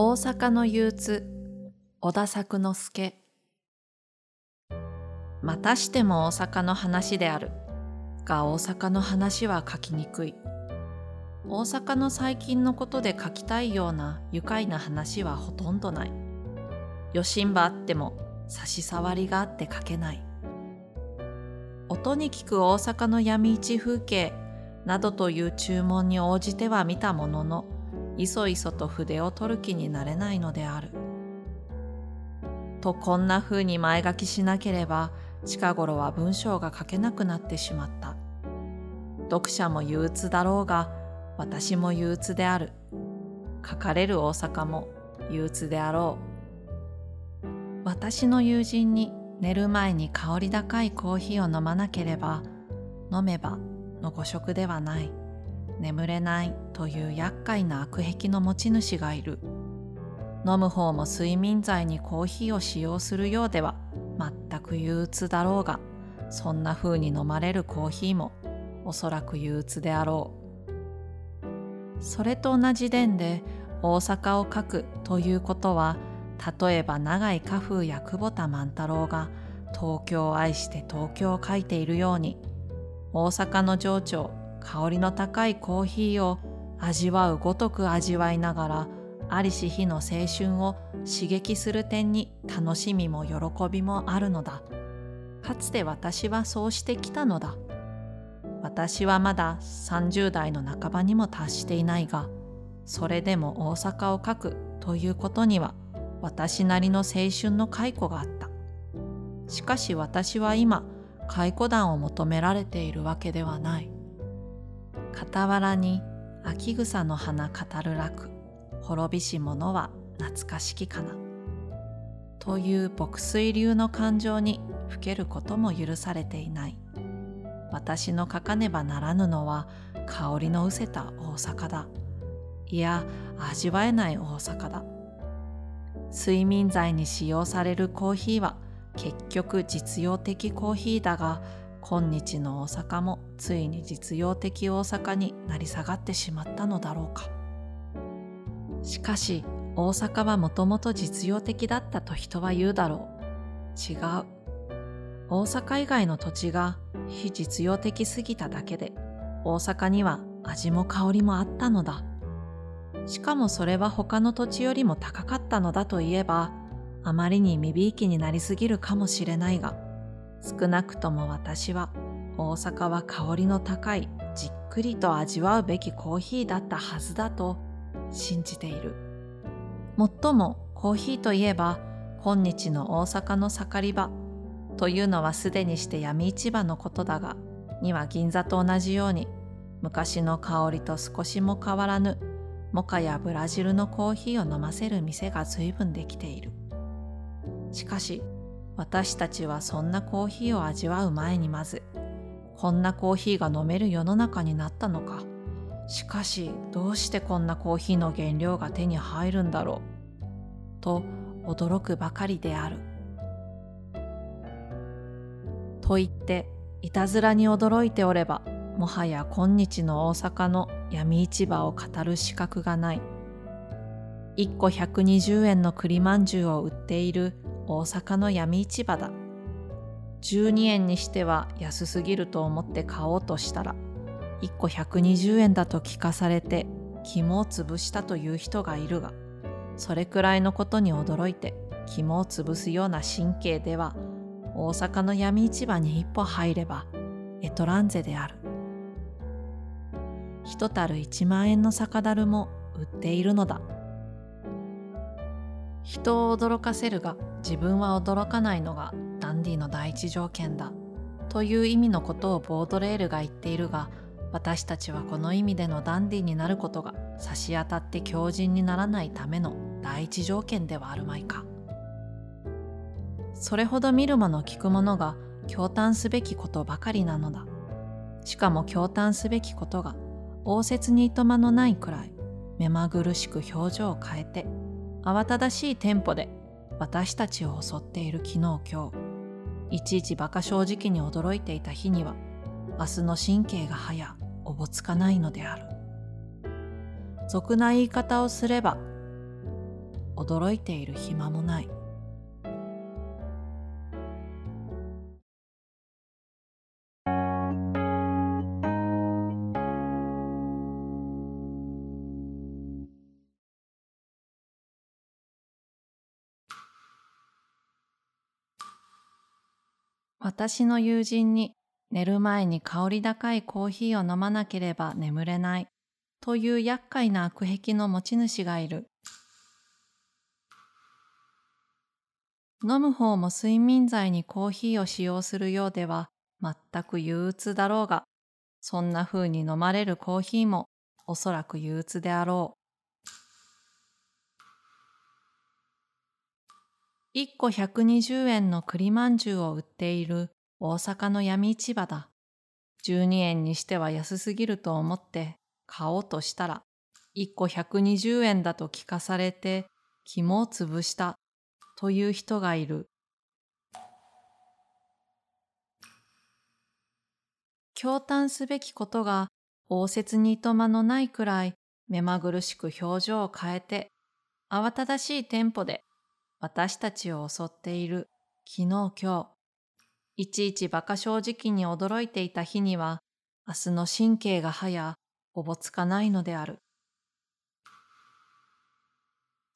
大阪の憂鬱小田作之助。またしても大阪の話である。が大阪の話は書きにくい。大阪の最近のことで書きたいような愉快な話はほとんどない。余震ばあっても差し障りがあって書けない。音に聞く大阪の闇市風景などという注文に応じては見たもののいそいそと筆を取る気になれないのである。とこんな風に前書きしなければ近頃は文章が書けなくなってしまった。読者も憂鬱だろうが私も憂鬱である。書かれる大阪も憂鬱であろう。私の友人に寝る前に香り高いコーヒーを飲まなければ飲めばの誤食ではない。眠れないという厄介な悪癖の持ち主がいる。飲む方も睡眠剤にコーヒーを使用するようでは全く憂鬱だろうがそんな風に飲まれるコーヒーもおそらく憂鬱であろう。それと同じ伝で大阪を書くということは例えば長井家風や久保田万太郎が東京を愛して東京を書いているように大阪の情緒香りの高いコーヒーを味わうごとく味わいながらありし日の青春を刺激する点に楽しみも喜びもあるのだ。かつて私はそうしてきたのだ。私はまだ30代の半ばにも達していないが、それでも大阪を書くということには私なりの青春の解雇があった。しかし私は今、解雇団を求められているわけではない。傍らに秋草の花語る楽。滅びし者は懐かしきかな。という牧水流の感情にふけることも許されていない。私の書かねばならぬのは香りの失せた大阪だ。いや味わえない大阪だ。睡眠剤に使用されるコーヒーは結局実用的コーヒーだが今日の大阪もついに実用的大阪になり下がってしまったのだろうか。しかし大阪はもともと実用的だったと人は言うだろう。違う。大阪以外の土地が非実用的すぎただけで大阪には味も香りもあったのだ。しかもそれは他の土地よりも高かったのだといえばあまりに未びいきになりすぎるかもしれないが少なくとも私は大阪は香りの高いじっくりと味わうべきコーヒーだったはずだと信じている。もっともコーヒーといえば今日の大阪の盛り場というのはすでにして闇市場のことだがには銀座と同じように昔の香りと少しも変わらぬモカやブラジルのコーヒーを飲ませる店が随分できている。しかし私たちはそんなコーヒーを味わう前にまず、こんなコーヒーが飲める世の中になったのか。しかし、どうしてこんなコーヒーの原料が手に入るんだろう。と驚くばかりである。と言って、いたずらに驚いておれば、もはや今日の大阪の闇市場を語る資格がない。1個120円の栗まんじゅうを売っている大阪の闇市場だ。12円にしては安すぎると思って買おうとしたら、1個120円だと聞かされて肝を潰したという人がいるが、それくらいのことに驚いて肝を潰すような神経では、大阪の闇市場に一歩入れば、エトランゼである。一たる1万円の酒樽も売っているのだ。人を驚かせるが自分は驚かないのがダンディの第一条件だという意味のことをボードレールが言っているが私たちはこの意味でのダンディになることが差し当たって強靭にならないための第一条件ではあるまいか。それほど見るもの聞くものが驚嘆すべきことばかりなのだ。しかも驚嘆すべきことが応接にいとまのないくらい目まぐるしく表情を変えて慌ただしいテンポで私たちを襲っている昨日今日、いちいち馬鹿正直に驚いていた日には、明日の神経が早、おぼつかないのである。俗な言い方をすれば、驚いている暇もない私の友人に寝る前に香り高いコーヒーを飲まなければ眠れないという厄介な悪癖の持ち主がいる。飲む方も睡眠剤にコーヒーを使用するようでは全く憂鬱だろうが、そんな風に飲まれるコーヒーもおそらく憂鬱であろ1個120円の栗まんじゅうを売っている大阪の闇市場だ。12円にしては安すぎると思って買おうとしたら、1個120円だと聞かされて肝を潰したという人がいる。驚嘆すべきことが応接にいとまのないくらい目まぐるしく表情を変えて慌ただしいテンポで私たちを襲っている昨日今日、いちいち馬鹿正直に驚いていた日には、明日の神経がはやおぼつかないのである。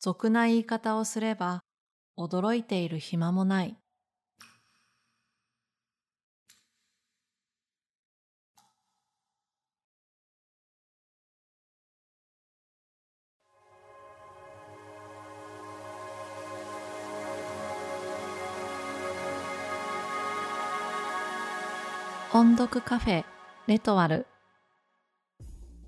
俗な言い方をすれば、驚いている暇もない。音読カフェレトワル。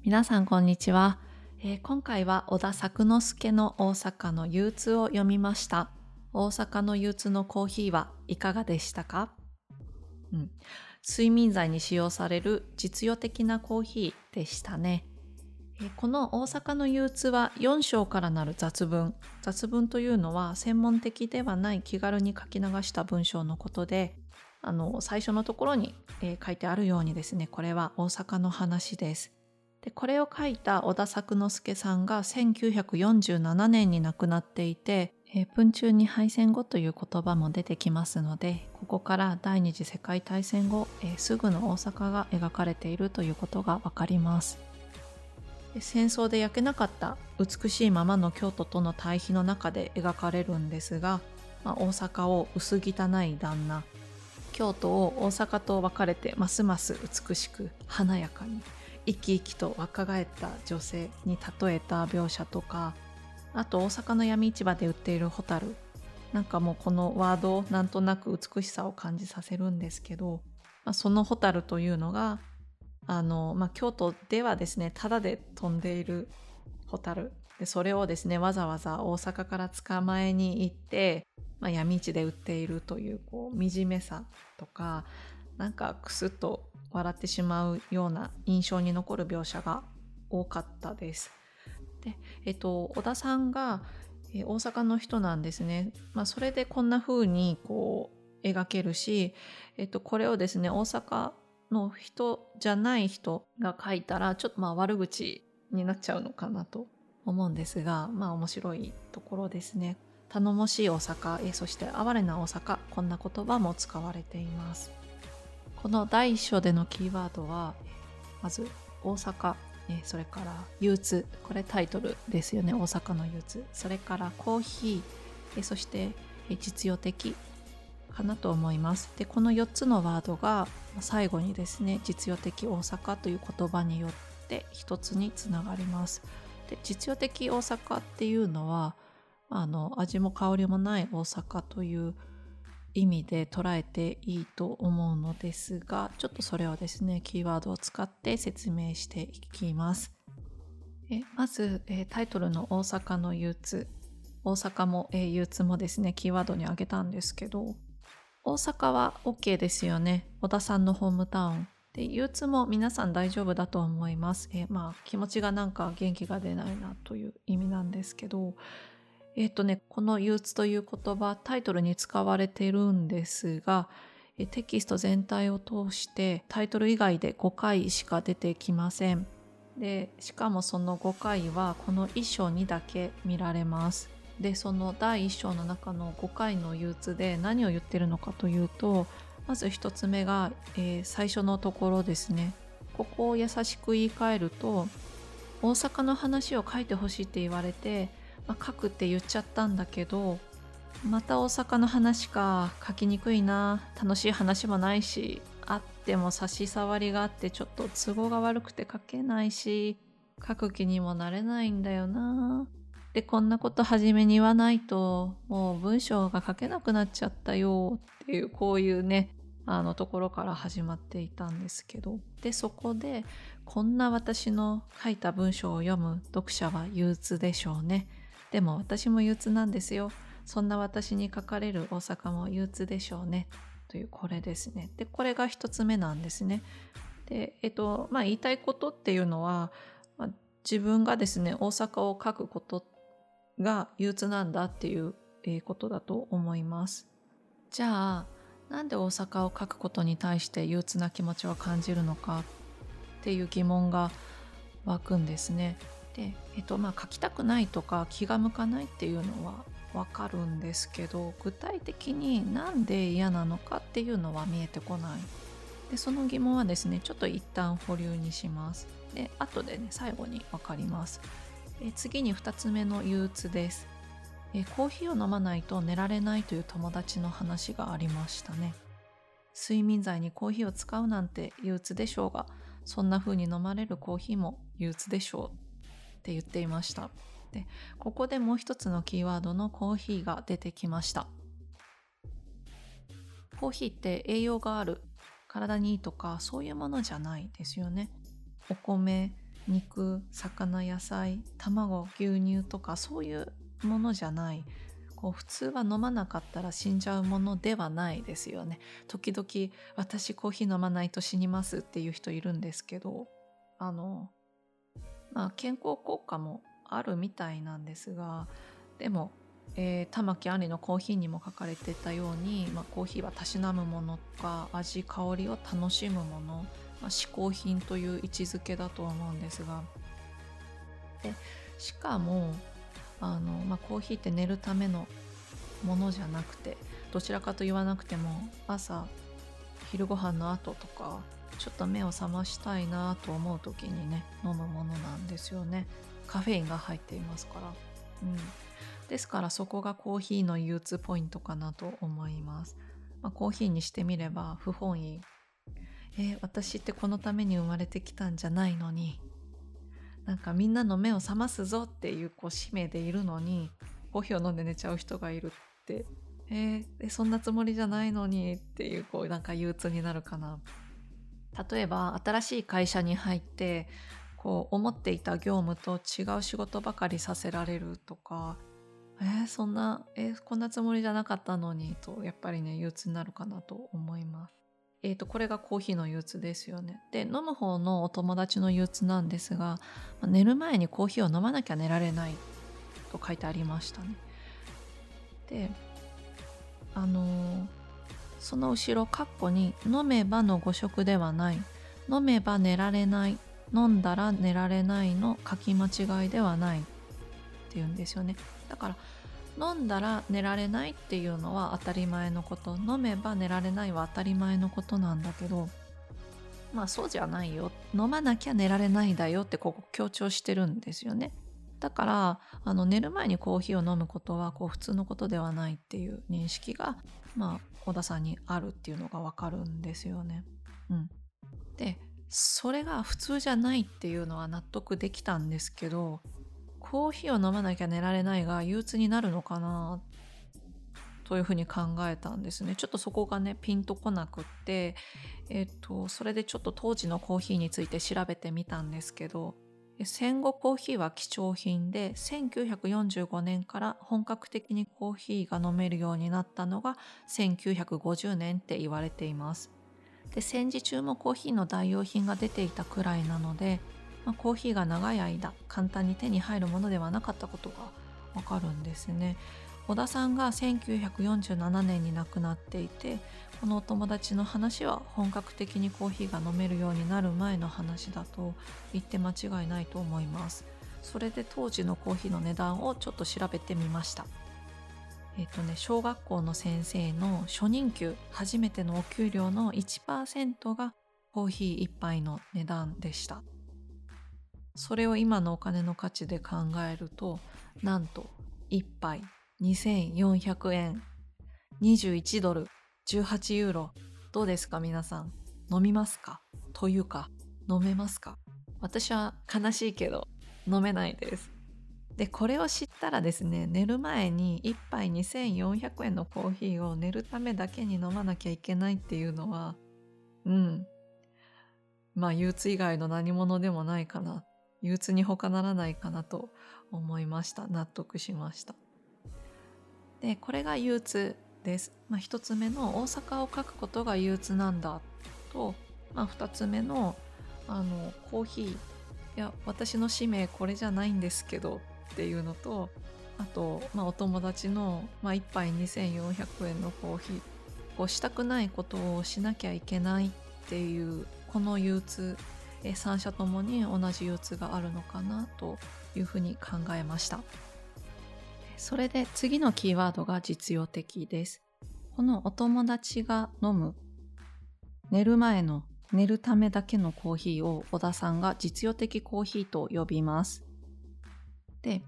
皆さんこんにちは、えー、今回は小田作之助の大阪の憂鬱を読みました。大阪の憂鬱のコーヒーはいかがでしたか、うん、睡眠剤に使用される実用的なコーヒーでしたね。この大阪の憂鬱は4章からなる雑文。雑文というのは専門的ではない気軽に書き流した文章のことであの最初のところに、えー、書いてあるようにですねこれは大阪の話です。でこれを書いた小田作之助さんが1947年に亡くなっていて「えー、文中に敗戦後」という言葉も出てきますのでここから第二次世界大戦後、えー、すぐの大阪が描かれているということがわかります。戦争で焼けなかった美しいままの京都との対比の中で描かれるんですが、まあ、大阪を薄汚い旦那京都を大阪と分かれてますます美しく華やかに生き生きと若返った女性に例えた描写とかあと大阪の闇市場で売っているホタルなんかもうこのワードなんとなく美しさを感じさせるんですけど、まあ、そのホタルというのがあの、まあ、京都ではですねただで飛んでいるホタルでそれをですねわざわざ大阪から捕まえに行ってまあ、闇市で売っているというこう惨めさとかなんかクスッと笑ってしまうような印象に残る描写が多かったです。で、えっと、小田さんが、大阪の人なんですね。まあ、それでこんな風にこう描けるし、えっと、これをですね大阪の人じゃない人が書いたらちょっとまあ悪口になっちゃうのかなと思うんですがまあ面白いところですね。頼もしい大阪、えそして哀れな大阪こんな言葉も使われています。この第一章でのキーワードはまず大阪えそれから憂鬱。これタイトルですよね。大阪の憂鬱。それからコーヒー。えそして実用的。かなと思います。でこの4つのワードが最後にですね実用的大阪という言葉によって一つにつながります。で実用的大阪っていうのはあの味も香りもない大阪という意味で捉えていいと思うのですがちょっとそれをですねキーワードを使って説明していきます。えまず、えタイトルの「大阪の憂鬱」大阪も、え憂鬱もですねキーワードに挙げたんですけど大阪は OK ですよね。小田さんのホームタウン。で憂鬱も皆さん大丈夫だと思います。えまあ気持ちがなんか元気が出ないなという意味なんですけどえっ、とね、この憂鬱という言葉、タイトルに使われてるんですが、テキスト全体を通してタイトル以外で5回しか出てきません。で、しかもその5回はこの1章にだけ見られます。でその第1章の中の5回の憂鬱で何を言ってるのかというとまず1つ目が、えー、最初のところですねここを優しく言い換えると大阪の話を書いてほしいって言われて、まあ、書くって言っちゃったんだけどまた大阪の話か。書きにくいな。楽しい話もないしあっても差し障りがあってちょっと都合が悪くて書けないし書く気にもなれないんだよな。でこんなこと初めに言わないともう文章が書けなくなっちゃったよ。っていうこういうねあのところから始まっていたんですけど。でそこでこんな私の書いた文章を読む読者は憂鬱でしょうね。でも私も憂鬱なんですよ。そんな私に書かれる大阪も憂鬱でしょうね。というこれですね。でこれが一つ目なんですね。でえっとまあ言いたいことっていうのは、まあ、自分がですね大阪を書くことが憂鬱なんだっていうことだと思います。じゃあなんで大阪を書くことに対して憂鬱な気持ちを感じるのかっていう疑問が湧くんですね。で、えっとまあ、書きたくないとか気が向かないっていうのはわかるんですけど具体的になんで嫌なのかっていうのは見えてこない。でその疑問はですねちょっと一旦保留にします。で後でね最後に分かります。え次に2つ目の憂鬱です。えコーヒーを飲まないと寝られないという友達の話がありましたね睡眠剤にコーヒーを使うなんて憂鬱でしょうがそんな風に飲まれるコーヒーも憂鬱でしょうって言っていました。でここでもう一つのキーワードのコーヒーが出てきました。コーヒーって栄養がある体にいいとかそういうものじゃないですよね。お米肉魚野菜卵牛乳とかそういうものじゃない。こう普通は飲まなかったら死んじゃうものではないですよね。時々私コーヒー飲まないと死にますっていう人いるんですけどあのまあ健康効果もあるみたいなんですがでも、えー、玉木杏里のコーヒーにも書かれてたように、まあ、コーヒーはたしなむものとか味香りを楽しむもの、まあ、嗜好品という位置づけだと思うんですが。でしかもあの、まあ、コーヒーって寝るためのものじゃなくてどちらかと言わなくても朝昼ご飯の後とかちょっと目を覚ましたいなと思う時にね飲むものなんですよね。カフェインが入っていますから。うん。ですからそこがコーヒーの憂鬱ポイントかなと思います、まあ、コーヒーにしてみれば不本意。えー、私ってこのために生まれてきたんじゃないのに。なんかみんなの目を覚ますぞっていうこう使命でいるのにコーヒーを飲んで寝ちゃう人がいるって。えー、そんなつもりじゃないのにっていうこうなんか憂鬱になるかな。例えば新しい会社に入ってこう思っていた業務と違う仕事ばかりさせられるとかえー、そんなえー、こんなつもりじゃなかったのにとやっぱりね憂鬱になるかなと思いますえーと、これがコーヒーの憂鬱ですよね。で飲む方のお友達の憂鬱なんですが寝る前にコーヒーを飲まなきゃ寝られないと書いてありましたね。であのー、その後ろカッコに「飲めばの誤食ではない」「飲めば寝られない」「飲んだら寝られない」の書き間違いではない。っていうんですよね。だから飲んだら寝られないっていうのは当たり前のこと。飲めば寝られないは当たり前のことなんだけどまあそうじゃないよ。飲まなきゃ寝られないだよってここ強調してるんですよね。だからあの寝る前にコーヒーを飲むことはこう普通のことではないっていう認識がまあ小田さんにあるっていうのがわかるんですよね。うん、でそれが普通じゃないっていうのは納得できたんですけどコーヒーを飲まなきゃ寝られないが憂鬱になるのかなというふうに考えたんですねちょっとそこがねピンとこなくってえっとそれでちょっと当時のコーヒーについて調べてみたんですけど戦後コーヒーは貴重品で1945年から本格的にコーヒーが飲めるようになったのが1950年って言われていますで戦時中もコーヒーの代用品が出ていたくらいなのでまあ、コーヒーが長い間簡単に手に入るものではなかったことがわかるんですね。小田さんが1947年に亡くなっていてこのお友達の話は本格的にコーヒーが飲めるようになる前の話だと言って間違いないと思います。それで当時のコーヒーの値段をちょっと調べてみました。えっ、とね小学校の先生の初任給初めてのお給料の1%がコーヒー1杯の値段でした。それを今のお金の価値で考えるとなんと1杯2400円。21ドル。18ユーロ。どうですか皆さん？飲みますか？というか飲めますか？私は悲しいけど飲めないです。でこれを知ったらですね寝る前に1杯2400円のコーヒーを寝るためだけに飲まなきゃいけないっていうのはうん。まあ憂鬱以外の何者でもないかな。憂鬱に他ならないかなと思いました。納得しました。でこれが憂鬱です、まあ、1つ目の大阪を書くことが憂鬱なんだと、まあ、2つ目のあのコーヒーいや私の使命これじゃないんですけどっていうのとあと、まあ、お友達の、ま、1杯2400円のコーヒーこうしたくないことをしなきゃいけないっていうこの憂鬱3社ともに同じ憂鬱があるのかなというふうに考えました。それで次のキーワードが実用的です。このお友達が飲む寝る前の寝るためだけのコーヒーを小田さんが実用的コーヒーと呼びます。で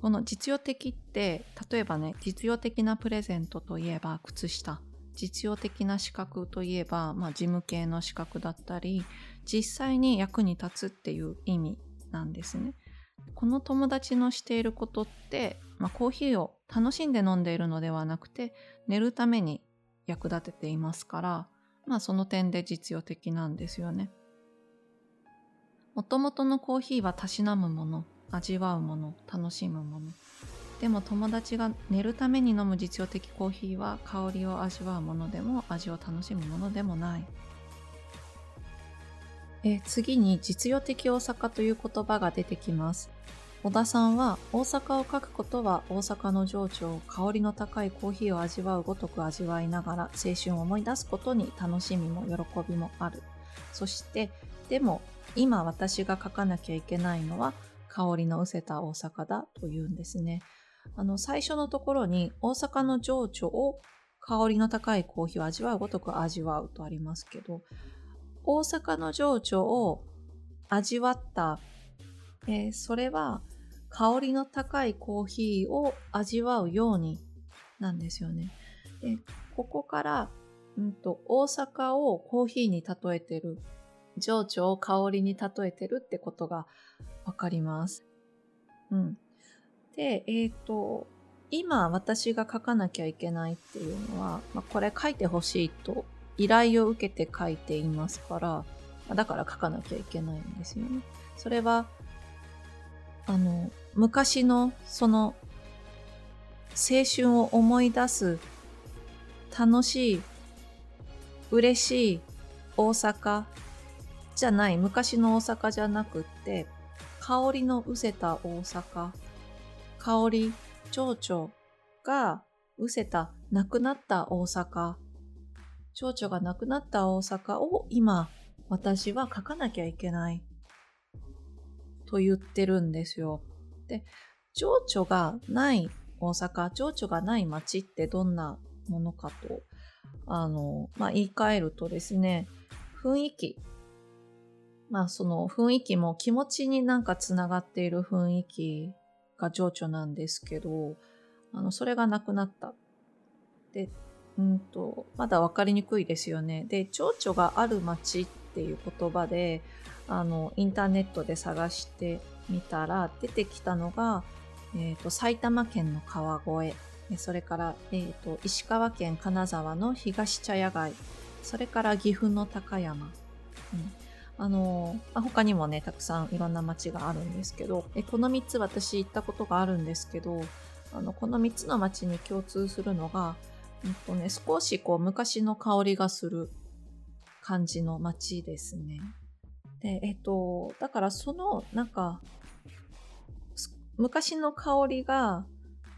この実用的って例えばね実用的なプレゼントといえば靴下。実用的な資格といえば、まあ、事務系の資格だったり実際に役に立つっていう意味なんですね。この友達のしていることって、まあ、コーヒーを楽しんで飲んでいるのではなくて寝るために役立てていますから、まあ、その点で実用的なんですよね。もともとのコーヒーはたしなむもの味わうもの楽しむものでも友達が寝るために飲む実用的コーヒーは香りを味わうものでも味を楽しむものでもないえ次に実用的大阪という言葉が出てきます小田さんは大阪を書くことは大阪の情緒を香りの高いコーヒーを味わうごとく味わいながら青春を思い出すことに楽しみも喜びもあるそしてでも今私が書かなきゃいけないのは香りの失せた大阪だというんですね。あの、最初のところに大阪の情緒を香りの高いコーヒーを味わうごとく味わうとありますけど、大阪の情緒を味わった、えー、それは香りの高いコーヒーを味わうようになんですよね。でここから、うんと、大阪をコーヒーに例えてる情緒を香りに例えてるってことがわかります。うん。で、えっ、ー、と、今私が書かなきゃいけないっていうのは、まあ、これ書いてほしいと依頼を受けて書いていますから、だから書かなきゃいけないんですよね。それは、あの、昔のその青春を思い出す楽しい、嬉しい大阪じゃない、昔の大阪じゃなくって、香りの失せた大阪、香り、蝶々が失せた、なくなった大阪、蝶々がなくなった大阪を今、私は書かなきゃいけないと言ってるんですよ。で、蝶々がない大阪、蝶々がない街ってどんなものかと、あの、まあ、言い換えるとですね、雰囲気、まあその雰囲気も気持ちになんかつながっている雰囲気が情緒なんですけど、あの、それがなくなった。で、うんと、まだわかりにくいですよね。で、情緒がある街っていう言葉で、あの、インターネットで探してみたら出てきたのが、え、ー、と、埼玉県の川越、それから、え、ー、と、石川県金沢の東茶屋街、それから岐阜の高山、うん。あの、あ、他にもね、たくさんいろんな街があるんですけど、えこの3つ私行ったことがあるんですけど、あの、この3つの街に共通するのが、うんとね、少しこう昔の香りがする感じの街ですね。で、えっと、だからその、なんか、昔の香りが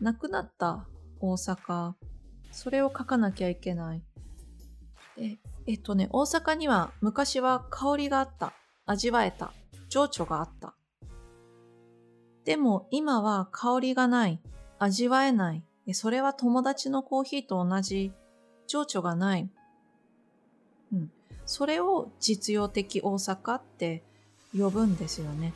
なくなった大阪、それを書かなきゃいけない。で、えっとね、大阪には昔は香りがあった、味わえた、情緒があった。でも今は香りがない、味わえない。それは友達のコーヒーと同じ。情緒がない。うん。それを実用的大阪って呼ぶんですよね。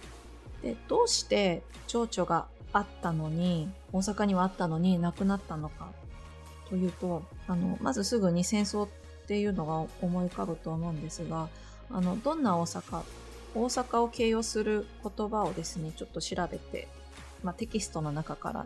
で、どうして情緒があったのに、大阪にはあったのになくなったのかというと、あの、まずすぐに戦争っていうのが思い浮かぶと思うんですが、あの、どんな大阪、大阪を形容する言葉をですね、ちょっと調べて、まあ、テキストの中からあ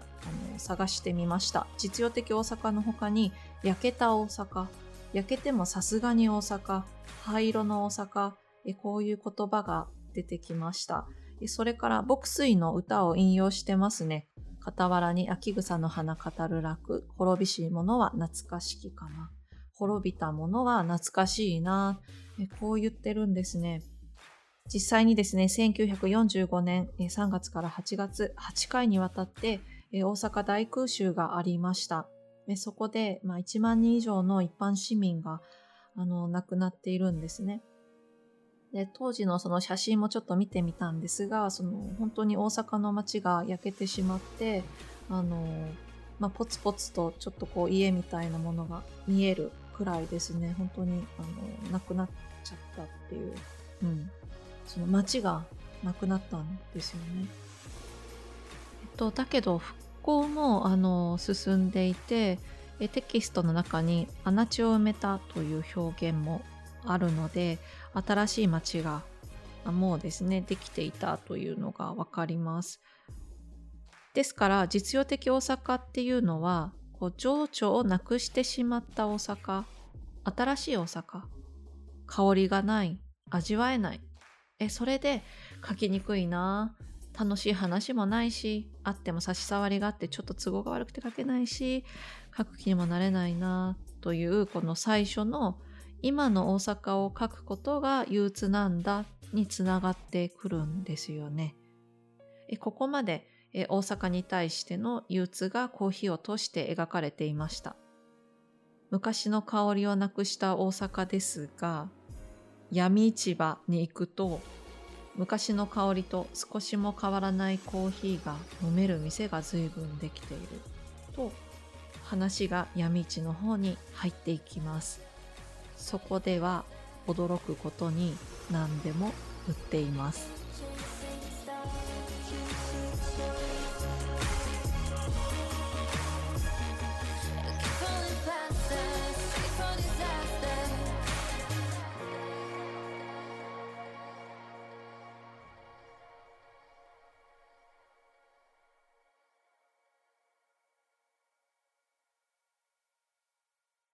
の探してみました。実用的大阪の他に、焼けた大阪、焼けてもさすがに大阪、灰色の大阪、えこういう言葉が出てきました。それから牧水の歌を引用してますね。傍らに秋草の花語る楽、滅びしいものは懐かしきかな。滅びたものは懐かしいなえ。こう言ってるんですね。実際にですね、1945年3月から8月、8回にわたって大阪大空襲がありました。そこで、まあ、1万人以上の一般市民があの亡くなっているんですね。で当時のその写真もちょっと見てみたんですがその本当に大阪の街が焼けてしまってあの、まあ、ポツポツとちょっとこう家みたいなものが見えるくらいですね本当にあのなくなっちゃったっていう、うん、その街がなくなったんですよね。えっと、だけど復興もあの進んでいてテキストの中に穴地を埋めたという表現もあるので新しい町がもうですねできていたというのが分かります。ですから実用的大阪っていうのはこう情緒をなくしてしまった大阪新しい大阪香りがない味わえないえそれで書きにくいな楽しい話もないしあっても差し障りがあってちょっと都合が悪くて書けないし書く気にもなれないなというこの最初の今の大阪を書くことが憂鬱なんだにつながってくるんですよね。えここまでえ大阪に対しての憂鬱がコーヒーを通して描かれていました。昔の香りをなくした大阪ですが、闇市場に行くと昔の香りと少しも変わらないコーヒーが飲める店が随分できている。と話が闇市の方に入っていきます。そこでは驚くことに何でも売っています。